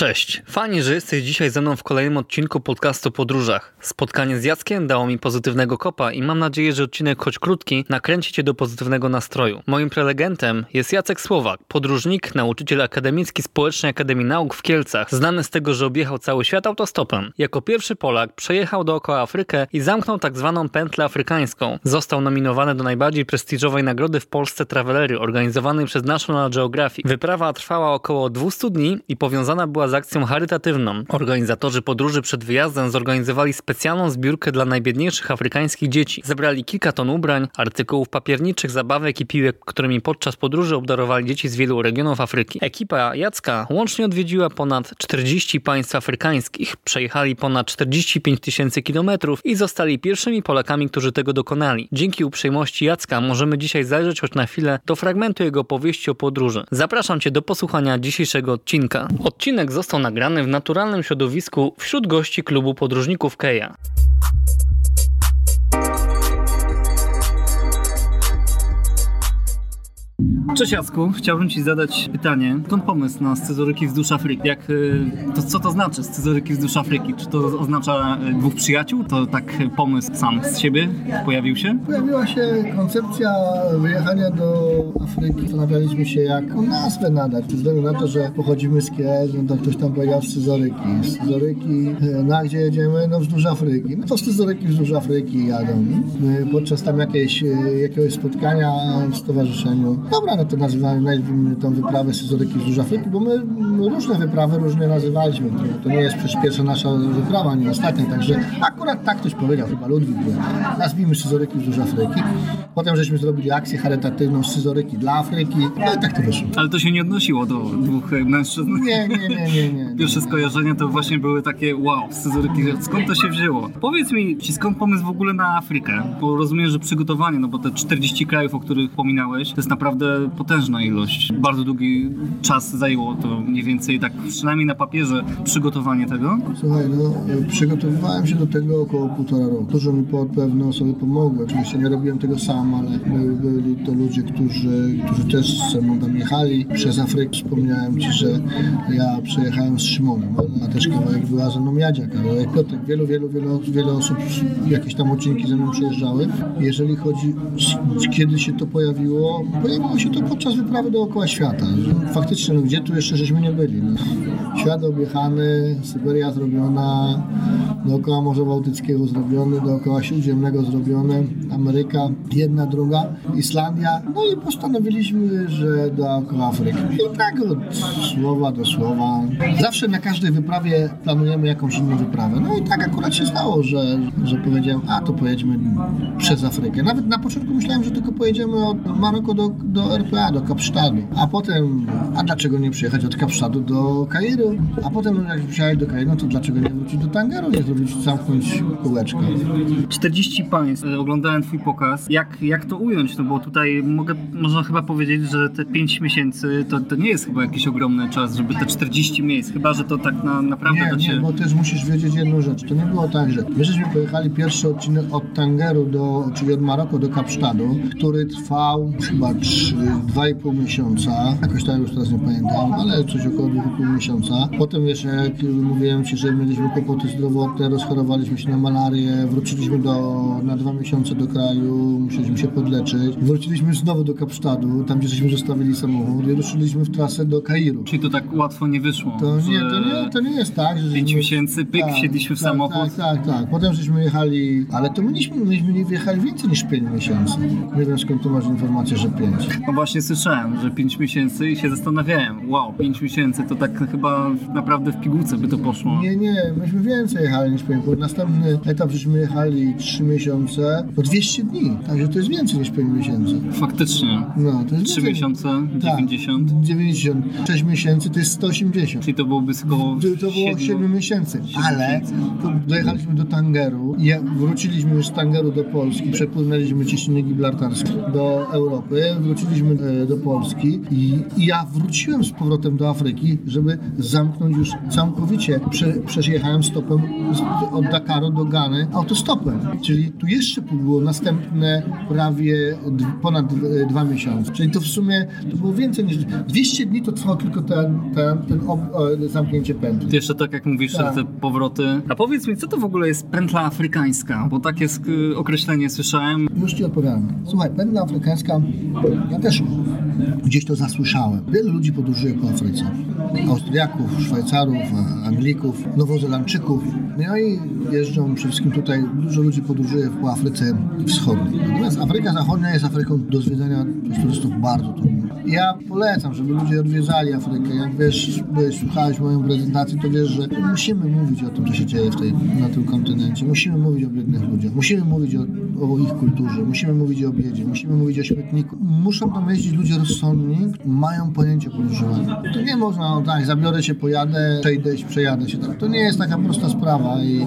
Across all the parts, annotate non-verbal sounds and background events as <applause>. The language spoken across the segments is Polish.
Cześć, fajnie, że jesteś dzisiaj ze mną w kolejnym odcinku podcastu o podróżach. Spotkanie z Jackiem dało mi pozytywnego kopa i mam nadzieję, że odcinek, choć krótki, nakręci cię do pozytywnego nastroju. Moim prelegentem jest Jacek Słowak, podróżnik, nauczyciel akademicki Społecznej Akademii Nauk w Kielcach, znany z tego, że objechał cały świat autostopem. Jako pierwszy Polak przejechał dookoła Afrykę i zamknął tak zwaną pętlę afrykańską. Został nominowany do najbardziej prestiżowej nagrody w Polsce Travelery, organizowanej przez National Geographic. Wyprawa trwała około 200 dni i powiązana była z akcją charytatywną. Organizatorzy podróży przed wyjazdem zorganizowali specjalną zbiórkę dla najbiedniejszych afrykańskich dzieci. Zebrali kilka ton ubrań, artykułów papierniczych, zabawek i piłek, którymi podczas podróży obdarowali dzieci z wielu regionów Afryki. Ekipa Jacka łącznie odwiedziła ponad 40 państw afrykańskich, przejechali ponad 45 tysięcy kilometrów i zostali pierwszymi Polakami, którzy tego dokonali. Dzięki uprzejmości Jacka możemy dzisiaj zajrzeć choć na chwilę do fragmentu jego powieści o podróży. Zapraszam Cię do posłuchania dzisiejszego odcinka. Odcinek został nagrany w naturalnym środowisku wśród gości klubu podróżników Keja. Cześć Jacku, chciałbym Ci zadać pytanie. Skąd pomysł na scyzoryki wzdłuż Afryki? Jak, y, to, co to znaczy scyzoryki wzdłuż Afryki? Czy to oznacza y, dwóch przyjaciół? To tak pomysł sam z siebie pojawił się? Pojawiła się koncepcja wyjechania do Afryki. Zastanawialiśmy się, jaką nazwę nadać. Ze względu na to, że pochodzimy z Kiel, no to ktoś tam powiedział scyzoryki. Scyzoryki, y, no a gdzie jedziemy? No wzdłuż Afryki. No to scyzoryki wzdłuż Afryki jadą. Podczas tam jakiejś, jakiegoś spotkania w stowarzyszeniu. Dobra, no to nazywamy, nazwijmy tą wyprawę scyzoryki wzdłuż Afryki, bo my różne wyprawy różnie nazywaliśmy. To, nie jest przecież pierwsza nasza wyprawa, nie ostatnia, także akurat tak ktoś powiedział, chyba Ludwik, że nazwijmy scyzoryki wzdłuż Afryki. Potem żeśmy zrobili akcję charytatywną scyzoryki dla Afryki, no i tak to wyszło. Ale to się nie odnosiło do dwóch mężczyzn? Nie, nie, nie, nie. nie, Pierwsze skojarzenia to właśnie były takie wow, scyzoryki, skąd to się wzięło? Powiedz mi, skąd pomysł w ogóle na Afrykę? Bo rozumiem, że przygotowanie, no bo te 40 krajów, o których wspominałeś, to jest naprawdę potężna ilość. Bardzo długi czas zajęło to mniej więcej, tak przynajmniej na papierze, przygotowanie tego. Słuchaj, no przygotowywałem się do tego około półtora roku. Dużo mi pewne osoby pomogły. Oczywiście nie robiłem tego sam, ale byli to ludzie, którzy, którzy też ze mną tam jechali. Przez Afrykę wspomniałem Ci, że ja przejechałem z Szymonem, a też kawałek była ze mną Jadzia, kawałek Piotrek. Wielu, wielu, wielu, wiele osób jakieś tam odcinki ze mną przejeżdżały. Jeżeli chodzi, kiedy się to pojawiło, pojawiło się to podczas wyprawy dookoła świata. Faktycznie, no gdzie tu jeszcze żeśmy nie byli? No. Świat objechany, Syberia zrobiona, dookoła Morza Bałtyckiego zrobiony, dookoła Śródziemnego zrobione, Ameryka, jedna, druga, Islandia. No i postanowiliśmy, że dookoła Afryki. I tak od słowa do słowa. Zawsze na każdej wyprawie planujemy jakąś inną wyprawę. No i tak akurat się stało, że, że powiedziałem, a to pojedźmy przez Afrykę. Nawet na początku myślałem, że tylko pojedziemy od Maroku do, do RPA, do Kapsztadu. A potem, a dlaczego nie przyjechać od Kapsztadu do Kairu? A potem jak przyjechać do Kairu, no to dlaczego nie wrócić do Tangeru, nie zrobić, zamknąć kółeczko? 40 państw. Oglądałem twój pokaz. Jak, jak to ująć? No bo tutaj mogę, można chyba powiedzieć, że te 5 miesięcy to, to nie jest chyba jakiś ogromny czas, żeby te 40 miejsc. Chyba, że to tak na, naprawdę nie, do ciebie... Nie, bo też musisz wiedzieć jedną rzecz. To nie było tak, że my żeśmy pojechali pierwszy odcinek od Tangeru do, czyli od Maroku do Kapsztadu, który trwał chyba 2,5 miesiąca. Jakoś tak już teraz nie pamiętam, ale coś około 2,5 miesiąca. Potem jeszcze, jak mówiłem Ci, że mieliśmy kłopoty zdrowotne, rozchorowaliśmy się na malarię, wróciliśmy do, na dwa miesiące do kraju, musieliśmy się podleczyć. Wróciliśmy znowu do Kapsztadu, tam gdzie żeśmy zostawili samochód i ruszyliśmy w trasę do Kairu. Czyli to tak łatwo nie wyszło? To nie, to nie, to nie jest tak, że... 5 miesięcy, pyk, tak, wsiedliśmy w tak, samochód. Tak, tak, tak. Potem żeśmy jechali, ale to myśmy, myśmy wjechali więcej niż 5 miesięcy. Nie wiem skąd tu masz informację, że 5. No właśnie słyszałem, że 5 miesięcy i się zastanawiałem. Wow, 5 miesięcy to tak chyba naprawdę w pigułce by to poszło. Nie, nie, myśmy więcej jechali niż 5. Następny etap żeśmy jechali 3 miesiące, po 200 dni. Także to jest więcej niż 5 miesięcy. Faktycznie. No, to jest 3 więcej. miesiące, Tak, 90. 90. 6 miesięcy to jest 180. Czyli to byłoby około To, to było 7 miesięcy, ale to dojechaliśmy do Tangeru i wróciliśmy już z Tangeru do Polski, przepłynęliśmy ciśnienie gibraltarskie do Europy, wróciliśmy wróciliśmy e, do Polski i, ja wróciłem z powrotem do Afryki, żeby zamknąć już całkowicie. Prze, przejechałem stopem od Dakaru do Gany autostopem. Czyli tu jeszcze było następne prawie ponad d, dwa miesiące. Czyli to w sumie to było więcej niż 200 dni to trwało tylko ten, ten, ten ob, o, zamknięcie pętli. Jeszcze tak jak mówisz, Tak. te powroty. A powiedz mi, co to w ogóle jest pętla afrykańska? Bo takie określenie słyszałem. Już ci odpowiadam. Słuchaj, pętla afrykańska, ja też gdzieś to zasłyszałem. Wielu ludzi podróżuje po Afryce. Austriaków, Szwajcarów, Anglików, Nowozelandczyków. No i jeżdżą przede wszystkim tutaj, dużo ludzi podróżuje po Afryce Wschodniej. Natomiast Afryka Zachodnia jest Afryką do zwiedzania przez turystów bardzo trudną. Ja polecam, żeby ludzie odwiedzali Afrykę. Jak wiesz, byłeś, słuchałeś moją prezentacji, to wiesz, że musimy mówić o tym, co się dzieje w tej, na tym kontynencie. Musimy mówić o biednych ludziach. Musimy mówić o, o ich kulturze. Musimy mówić o biedzie. Musimy mówić o śmietniku. Muszą jeździć ludzie rozsądni, mają pojęcie o podróżowaniu. To nie można, o tak, zabiorę się, pojadę, przejdę, się, przejadę się. Tak. To nie jest taka prosta sprawa i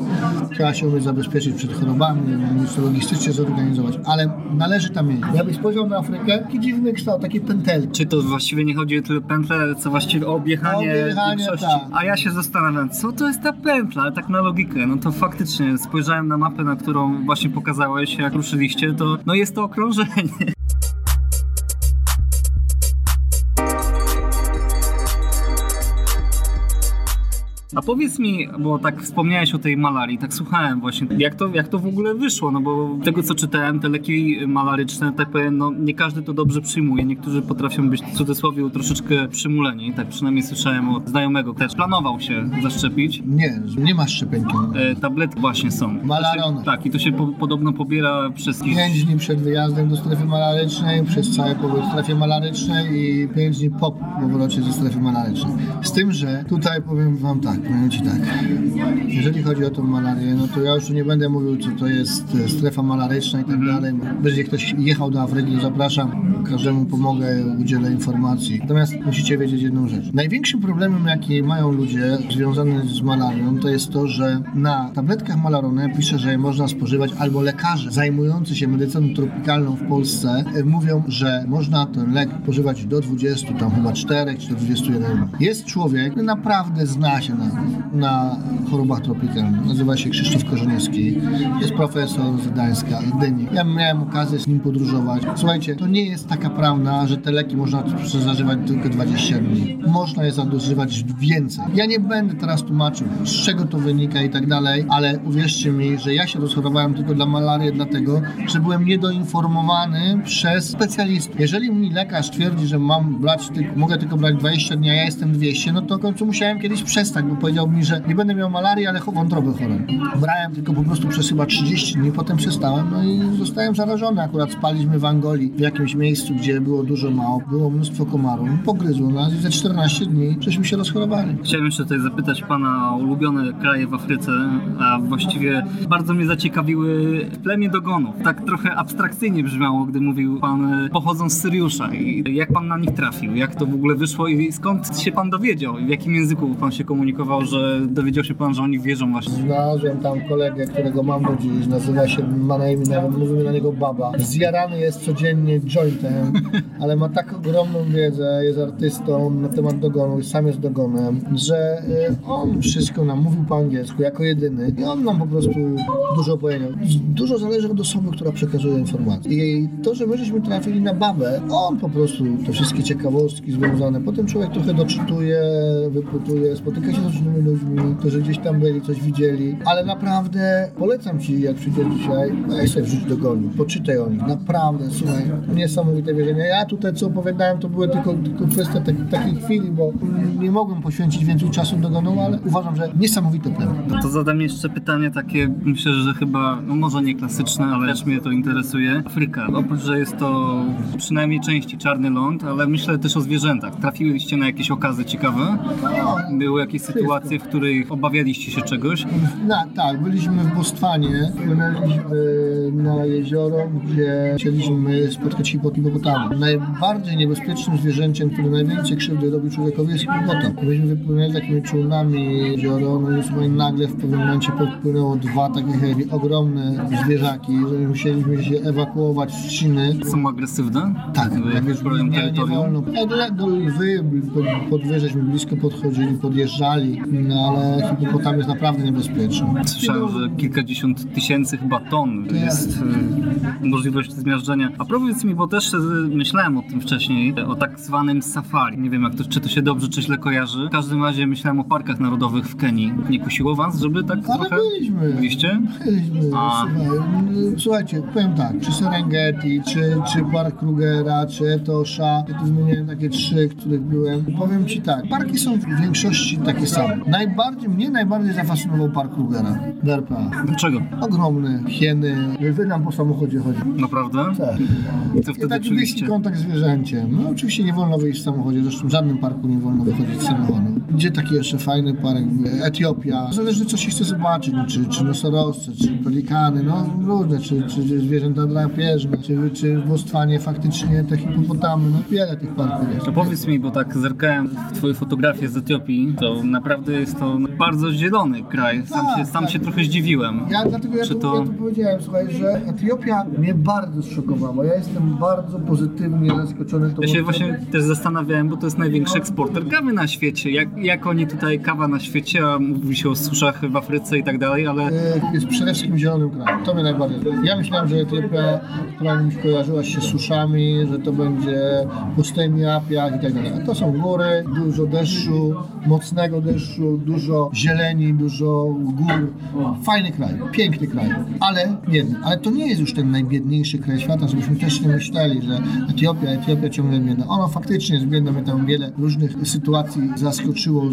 trzeba się umieć zabezpieczyć przed chorobami, umieć logistycznie zorganizować, ale należy tam jeździć. Jakbyś spojrzał na Afrykę, taki dziwny kształt, takie pętelki. Czy to właściwie nie chodzi o tyle pętlę, co właściwie o objechanie, Objechanie, większości? tak. A ja się zastanawiam, co to jest ta pętla, ale tak na logikę. No to faktycznie spojrzałem na mapę, na którą właśnie pokazałeś, jak ruszyliście, to no jest to okrążenie. A powiedz mi, bo tak wspomniałeś o tej malarii, tak słuchałem właśnie, jak to, jak to w ogóle wyszło, no bo tego co czytałem, te leki malaryczne, tak powiem, no nie każdy to dobrze przyjmuje, niektórzy potrafią być w cudzysłowie troszeczkę przymuleni, tak przynajmniej słyszałem od znajomego, też planował się zaszczepić. Nie, nie ma szczepionki. E, tablety właśnie są. Malarone. Tak, i to się po, podobno pobiera przez... Pięć dni przed wyjazdem do strefy malarycznej, przez cały pobyt w strefie malarycznej i pięć dni po powrocie ze strefy malarycznej. Z tym, że tutaj powiem wam tak, powiem ci tak, jeżeli chodzi o tą malarię, no to ja już nie będę mówił, co to jest e, strefa malaryczna i tak dalej. Jeżeli ktoś jechał do Afryki, to zapraszam, każdemu pomogę, udzielę informacji. Natomiast musicie wiedzieć jedną rzecz. Największym problemem, jaki mają ludzie związany z malarią, to jest to, że na tabletkach malarone pisze, że je można spożywać, albo lekarze zajmujący się medycyną tropikalną w Polsce e, mówią, że można ten lek pożywać do 20, tam chyba 4 czy do 21. Jest człowiek, który naprawdę zna się na, na chorobach tropikalnych. Nazywa się Krzysztof Korzeniewski. Jest profesor z Gdańska, z Gdyni. Ja miałem okazję z nim podróżować. Słuchajcie, to nie jest taka prawda, że te leki można zażywać tylko 20 dni. Można je zażywać więcej. Ja nie będę teraz tłumaczył, z czego to wynika i tak dalej, ale uwierzcie mi, że ja się rozchorowałem tylko dla malarii, dlatego, że byłem niedoinformowany przez specjalistów. Jeżeli mi lekarz twierdzi, że mam brać tylko, mogę tylko brać 20 dni, a ja jestem 200, no to w końcu musiałem kiedyś przestać, bo powiedział mi, że nie będę miał malarii, ale wątrobę chorą. Brałem tylko po prostu przez chyba 30 dni, potem przestałem, no i zostałem zarażony. Akurat spaliśmy w Angolii, w jakimś miejscu, gdzie było dużo małp, było mnóstwo komarów, pogryzło nas i za 14 dni żeśmy się rozchorowali. Chciałem jeszcze tutaj zapytać pana o ulubione kraje w Afryce, a właściwie bardzo mnie zaciekawiły plemię dogonów. Tak trochę abstrakcyjnie brzmiało, gdy mówił pan, pochodzą z Syriusza. I jak pan na nich trafił? Jak to w ogóle wyszło i skąd się pan dowiedział? W jakim języku pan się komunikował, że dowiedział się pan, że oni wierzą właśnie? Znalazłem tam kolegę, którego mam do dziś, nazywa się, ma na imię, nawet mówimy na niego Baba. Zjarany jest codziennie jointem, <laughs> ale ma tak ogromną wiedzę, jest artystą na temat dogonu i sam jest dogonem, że y, on wszystko nam mówił po angielsku jako jedyny i on nam po prostu dużo powiedział. Dużo zależy od osoby, która przekazuje informacje. I to, że my żeśmy trafili na Babę, on po prostu te wszystkie ciekawostki związane, potem człowiek trochę doczytuje, wypytuje, spotyka się z różnymi ludźmi, którzy gdzieś tam byli, coś widzieli, ale naprawdę polecam Ci, jak przyjdziesz dzisiaj, weź sobie wrzuć do gonu, poczytaj o nich, naprawdę, słuchaj, niesamowite wierzenia. Ja tutaj, co opowiadałem, to były tylko, tylko kwestia tak, takiej chwili, bo nie mogłem poświęcić więcej czasu do gonu, ale uważam, że niesamowite plemię. No to zadam jeszcze pytanie takie, myślę, że chyba, no może nie klasyczne, ale też mnie to interesuje. Afryka. Oprócz, że jest to przynajmniej części czarny ląd, ale myślę też o zwierzętach. Trafiłyście na jakieś okazy ciekawe? Były jakieś sytuacje? Sytuacje, w których obawialiście się czegoś? No, tak, byliśmy w Bostwanie, płynęliśmy na jezioro, gdzie chcieliśmy spotkać hipopotamy. Najbardziej niebezpiecznym zwierzęciem, które najwięcej krzywdy robi człowiekowi jest hipopotam. Myśmy wypłynęli takimi czółnami jezioro, no i słuchaj, nagle w pewnym momencie podpłynęło dwa takie ogromne zwierzaki, że musieliśmy się ewakuować z Chiny. Są agresywne? Tak, jak już nie, nie wolno. E, lwy, pod lwy żeśmy blisko podchodzili, podjeżdżali, no ale hipopotam jest naprawdę niebezpieczny. Słyszałem, że kilkadziesiąt tysięcy chyba ton jest y, możliwość zmiażdżenia. A powiedz mi, bo też y, myślałem o tym wcześniej, o tak zwanym safari. Nie wiem, jak to, czy to się dobrze, czy źle kojarzy. W każdym razie myślałem o parkach narodowych w Kenii. Nie kusiło was, żeby tak Ale trochę... byliśmy. Byliście? Byliśmy. A. Słuchaj, Słuchajcie, powiem tak, czy Serengeti, czy, czy Park Krugera, czy Etosha, ja tu wymieniłem takie trzy, których byłem. Powiem Ci tak, parki są w większości takie same. Najbardziej, mnie najbardziej zafascynował Park Krugera w RPA. Dlaczego? Ogromny, hieny, wy tam po samochodzie chodzi. Naprawdę? Tak. I wtedy taki bliski kontakt z zwierzęciem. No oczywiście nie wolno wyjść w samochodzie, zresztą w żadnym parku nie wolno wychodzić z samochodu. Gdzie taki jeszcze fajny park? Etiopia. Zależy co się chce zobaczyć, no, czy, czy nosorożce, czy pelikany, no różne, czy, czy zwierzęta drapieżne, czy, czy w Bostwanie faktycznie te hipopotamy, no wiele tych parków jest. To powiedz mi, bo tak zerkałem w twoje fotografie z Etiopii, to naprawdę jest to bardzo zielony kraj. Sam, Tak, się, sam tak. się trochę zdziwiłem. Ja dlatego ja Czy to, to- ja to powiedziałem, słuchaj, że Etiopia mnie bardzo zszokowała. Ja jestem bardzo pozytywnie zaskoczony tą Ja się właśnie też zastanawiałem, bo to jest największy eksporter kawy na świecie. Jak, jak oni tutaj kawa na świecie, a mówi się o suszach w Afryce i tak dalej, ale jest przede wszystkim zielonym krajem. To mnie najbardziej. Ja myślałem, że Etiopia, która mi kojarzyła się z suszami, że to będzie pustyni, Apiach i tak dalej. A to są góry, dużo deszczu, mocnego deszczu, dużo zieleni, dużo gór. Fajny kraj, piękny kraj, ale biedny. Ale to nie jest już ten najbiedniejszy kraj świata, żebyśmy też nie myśleli, że Etiopia, Etiopia ciągle biedna. Ono faktycznie jest biedne, tam wiele różnych sytuacji zaskoczyło,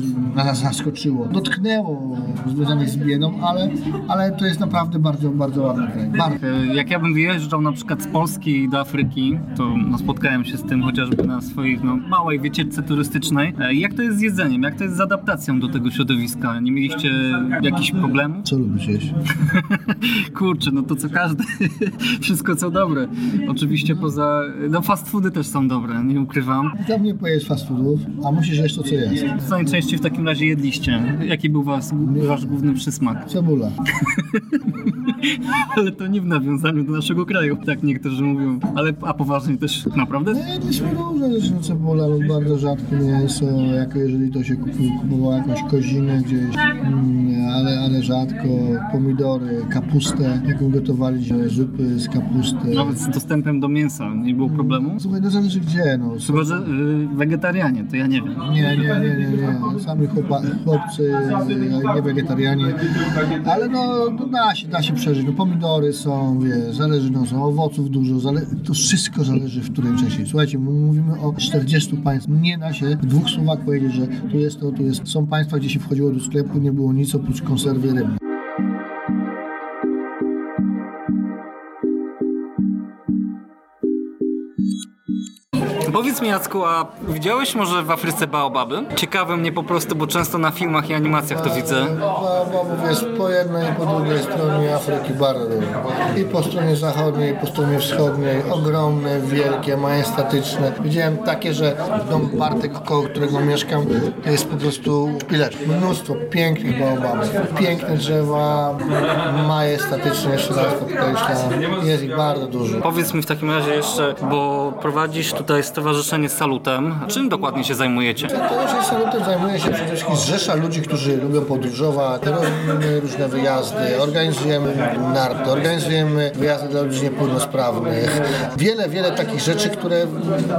zaskoczyło, dotknęło związanych z biedą, ale, ale to jest naprawdę bardzo, bardzo ładny kraj. Bardzo. e, jak ja bym wyjeżdżał na przykład z Polski do Afryki, to no, spotkałem się z tym chociażby na swojej no, małej wycieczce turystycznej. E, Jak to jest z jedzeniem? Jak to jest z adaptacją do tego środowiska? Nie mieliście jakichś problemów? Co lubisz jeść? <laughs> Kurczę, no to co każdy. <laughs> Wszystko co dobre. Oczywiście poza... No fast foody też są dobre, nie ukrywam. Tam nie pojesz fast foodów, a musisz jeść to, co jest. Co najczęściej w takim razie jedliście? Jaki był was, wasz główny przysmak? Cebula. <laughs> Ale to nie w nawiązaniu do naszego kraju, tak niektórzy mówią. Ale a poważnie też naprawdę? No, jedliśmy różne rzeczy, no cebula bardzo rzadko mięso, jako jeżeli to się kup- kupowało jakąś kozinę gdzieś, mm, ale, ale rzadko. Pomidory, kapustę, jaką gotowali, zupy z kapusty. Nawet z dostępem do mięsa nie było problemu? Słuchaj, no zależy gdzie, no. Chyba, że y, wegetarianie, to ja nie wiem. Nie, nie, nie, nie, nie. Sami chłopa, chłopcy, nie wegetarianie. Ale no, no da się, da się przeżyć. No pomidory są, wie, zależy, no są owoców dużo, zale, to wszystko zależy w której części. Słuchajcie, my mówimy o 40 państw. Nie da się w dwóch słowach powiedzieć, że tu jest to, tu jest. Są państwa, gdzie się wchodziło do sklepu, nie było nic oprócz conserveremo. Powiedz mi Jacku, a widziałeś może w Afryce baobaby? Ciekawe mnie po prostu, bo często na filmach i animacjach to widzę. Baobabów jest po jednej i po drugiej stronie Afryki bardzo dużo. I po stronie zachodniej, i po stronie wschodniej. Ogromne, wielkie, majestatyczne. Widziałem takie, że dom Bartek, koło którego mieszkam, to jest po prostu szpilecz. Mnóstwo pięknych baobabów. Piękne drzewa, majestatyczne, jeszcze raz podkreślam. Jest ich bardzo dużo. Powiedz mi w takim razie jeszcze, bo prowadzisz tutaj Stowarzyszenie Salutem. Czym dokładnie się zajmujecie? Stowarzyszenie Salutem zajmuje się przede wszystkim zrzesza ludzi, którzy lubią podróżować. Robimy różne wyjazdy, organizujemy narty, organizujemy wyjazdy dla ludzi niepełnosprawnych. Wiele, wiele takich rzeczy, które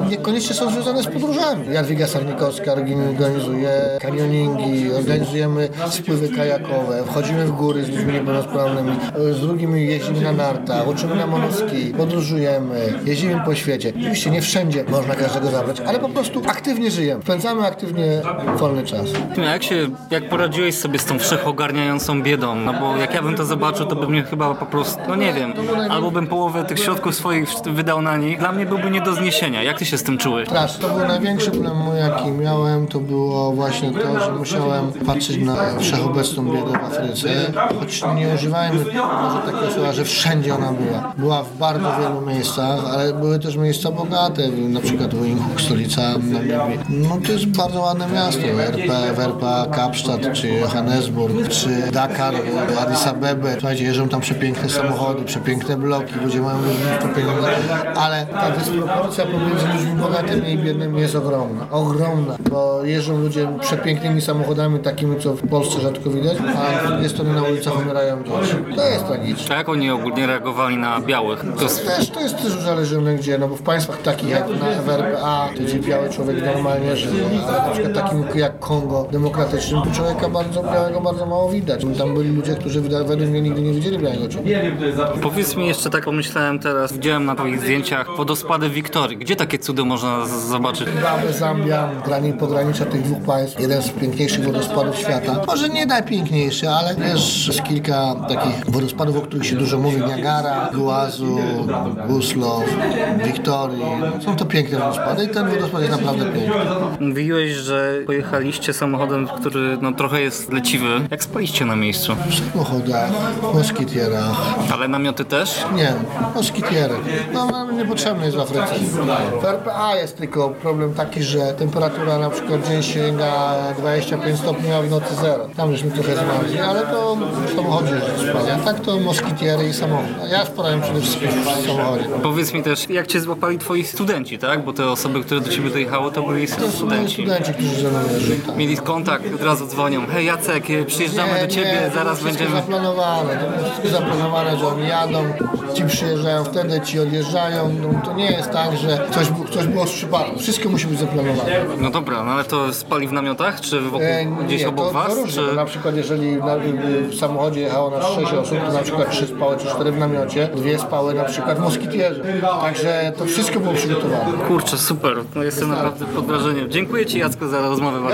niekoniecznie są związane z podróżami. Jadwiga Sarnikowska organizuje kanioningi, organizujemy spływy kajakowe, wchodzimy w góry z ludźmi niepełnosprawnymi, z drugimi jeździmy na nartach, uczymy na monoski, podróżujemy, jeździmy po świecie. Oczywiście nie wszędzie można można każdego zabrać, ale po prostu aktywnie żyjemy. Spędzamy aktywnie wolny czas. A jak się, jak poradziłeś sobie z tą wszechogarniającą biedą? No bo jak ja bym to zobaczył, to by mnie chyba po prostu, no nie wiem, albo bym połowę tych środków swoich wydał na nich. Dla mnie byłby nie do zniesienia. Jak ty się z tym czułeś? Raz, to był największy problem jaki miałem, to było właśnie to, że musiałem patrzeć na wszechobecną biedę w Afryce, choć nie używajmy może takiego słowa, że wszędzie ona była. Była w bardzo wielu miejscach, ale były też miejsca bogate, na przykład Windhoek, stolica Namibii. No to jest bardzo ładne miasto, RP, w RPA, Kapstadt, czy Johannesburg, czy Dakar, Addis Abebe. Słuchajcie, jeżdżą tam przepiękne samochody, przepiękne bloki, ludzie mają mnóstwo pieniędzy, ale ta dysproporcja pomiędzy ludźmi bogatymi i biednymi jest ogromna. Ogromna, bo jeżdżą ludzie przepięknymi samochodami, takimi, co w Polsce rzadko widać, a drugiej strony na ulicach umierają dzieci. To jest tragiczne. A jak oni ogólnie reagowali na białych? To jest, Też, to jest też uzależnione gdzie, no bo w państwach takich jak na RPA, gdzie biały człowiek normalnie żyje, ale na przykład takim jak Kongo demokratycznym, człowieka bardzo białego bardzo mało widać. Tam byli ludzie, którzy według mnie nigdy nie widzieli białego człowieka. powiedz mi jeszcze tak, pomyślałem teraz, widziałem na twoich zdjęciach wodospady Wiktorii. Gdzie takie cudy można zobaczyć? Zimbabwe, Zambia, grani, pogranicza tych dwóch państw, jeden z piękniejszych wodospadów świata. Może nie najpiękniejszy, ale jest jest kilka takich wodospadów, o których się dużo mówi. Niagara, Guazu, Guslow, Wiktorii. Są to piękne wodospady i ten wodospad jest naprawdę piękny. Mówiłeś, że pojechaliście samochodem, który no, trochę jest leciwy. Jak spaliście na miejscu? W samochodach, moskitierach. Ale namioty też? Nie, moskitiery. No, nam niepotrzebny jest w Afryce. W RPA jest tylko problem taki, że temperatura na przykład dzień sięga 25 stopni, a w nocy zero. Tam żeśmy trochę zmarzli, ale to w samochodzie już spania. Tak to moskitiery i samochód. A ja spałem przede wszystkim w samochodzie. Powiedz mi też, jak cię złapali twoi studenci, tak? Bo te osoby, które do ciebie dojechały, to byli To studenci. studenci, którzy ze mną jeżdżą. Tak. Mieli kontakt, od razu dzwonią. Hej Jacek, przyjeżdżamy do ciebie, to zaraz będziemy... zaplanowane, to było wszystko zaplanowane, że oni jadą, ci przyjeżdżają wtedy, ci odjeżdżają. No, to nie jest tak, że coś, coś było z przypadku. Wszystko musi być zaplanowane. No dobra, no ale to spali w namiotach, czy wokół, E, gdzieś nie, obok to, was? to różnie, czy... bo na przykład jeżeli na, w samochodzie jechało nas 6 osób, to na przykład 3 spały czy 4 w namiocie, dwie spały na przykład w moskitierze. Także to wszystko było przygotowane. Kurczę, super. No jestem naprawdę pod wrażeniem. Dziękuję Ci Jacku za rozmowę.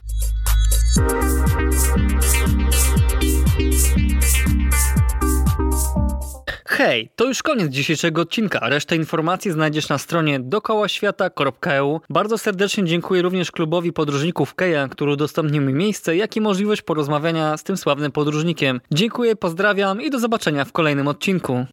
Hej, to już koniec dzisiejszego odcinka. Resztę informacji znajdziesz na stronie dokołaświata.eu. Bardzo serdecznie dziękuję również klubowi podróżników Keja, który udostępnił mi miejsce, jak i możliwość porozmawiania z tym sławnym podróżnikiem. Dziękuję, pozdrawiam i do zobaczenia w kolejnym odcinku.